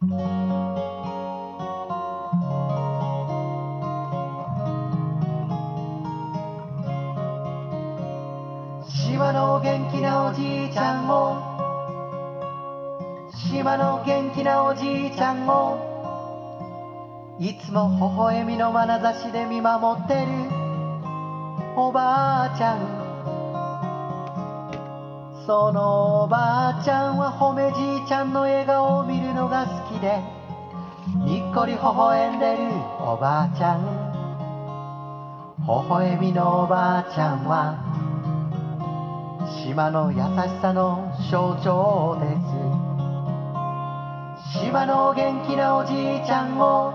島の元気なおじいちゃんも島の元気なおじいちゃんもいつも微笑みの眼差しで見守ってるおばあちゃん。そのおばあちゃんは褒めじいちゃんの笑顔を見るのが好きでにっこり微笑んでるおばあちゃん。微笑みのおばあちゃんは島の優しさの象徴です。島の元気なおじいちゃんも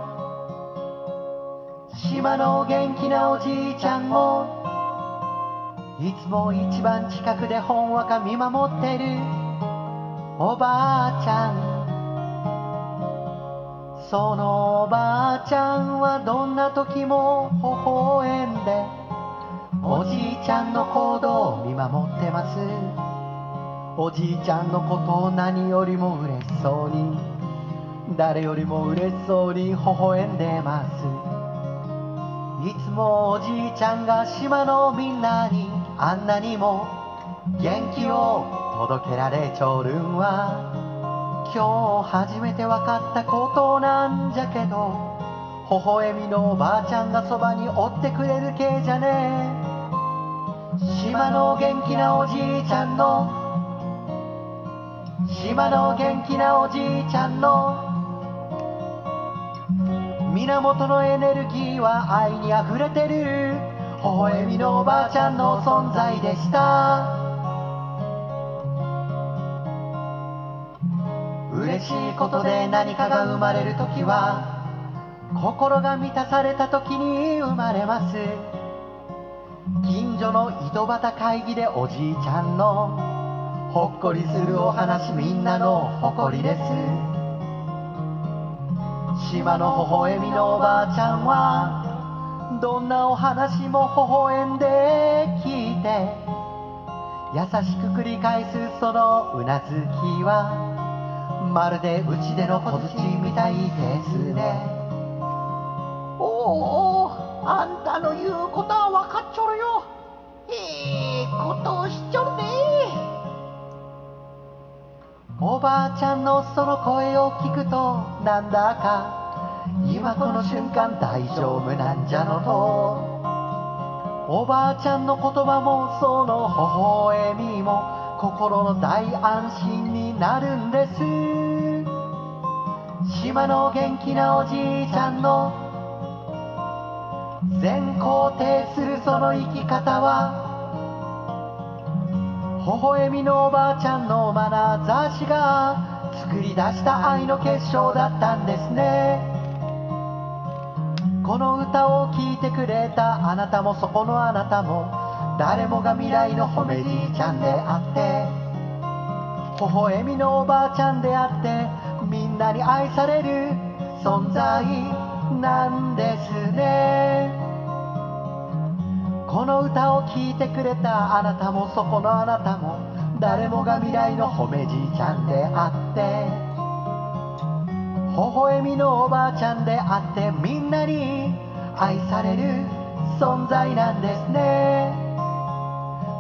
島の元気なおじいちゃんもいつも一番近くでほんわか見守ってる。おばあちゃん。そのおばあちゃんはどんな時も微笑んでおじいちゃんの行動を見守ってます。おじいちゃんのことを何よりも嬉しそうに誰よりも嬉しそうに微笑んでます。いつもおじいちゃんが島のみんなにあんなにも元気を届けられちょるんは今日初めて分かったことなんじゃけど微笑みのおばあちゃんがそばにおってくれるけじゃね島の元気なおじいちゃんの島の元気なおじいちゃんの源のエネルギーは愛にあふれてる。微笑みのおばあちゃんの存在でした。嬉しいことで何かが生まれるときは心が満たされたときに生まれます。近所の井戸端会議でおじいちゃんのほっこりするお話みんなの誇りです。島の微笑みのおばあちゃんはどんなお話も微笑んで聞いて優しく繰り返すそのうなずきはまるでうちでの小槌みたいですね。おおあんたの言うことは分かっちょるよ。ええことをしちょるね。おばあちゃんのその声を聞くとなんだか今この瞬間大丈夫なんじゃの？とおばあちゃんの言葉もその微笑みも心の大安心になるんです。島の元気なおじいちゃんの全肯定するその生き方は微笑みのおばあちゃんの眼差しが作り出した愛の結晶だったんですね。この歌を聴いてくれたあなたもそこのあなたも誰もが未来の褒めじいちゃんであって微笑みのおばあちゃんであってみんなに愛される存在なんですね。この歌を聴いてくれたあなたもそこのあなたも誰もが未来の褒めじいちゃんであって微笑みのおばあちゃんであってみんなに愛される存在なんですね。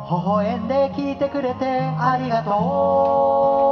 微笑んで聞いてくれてありがとう。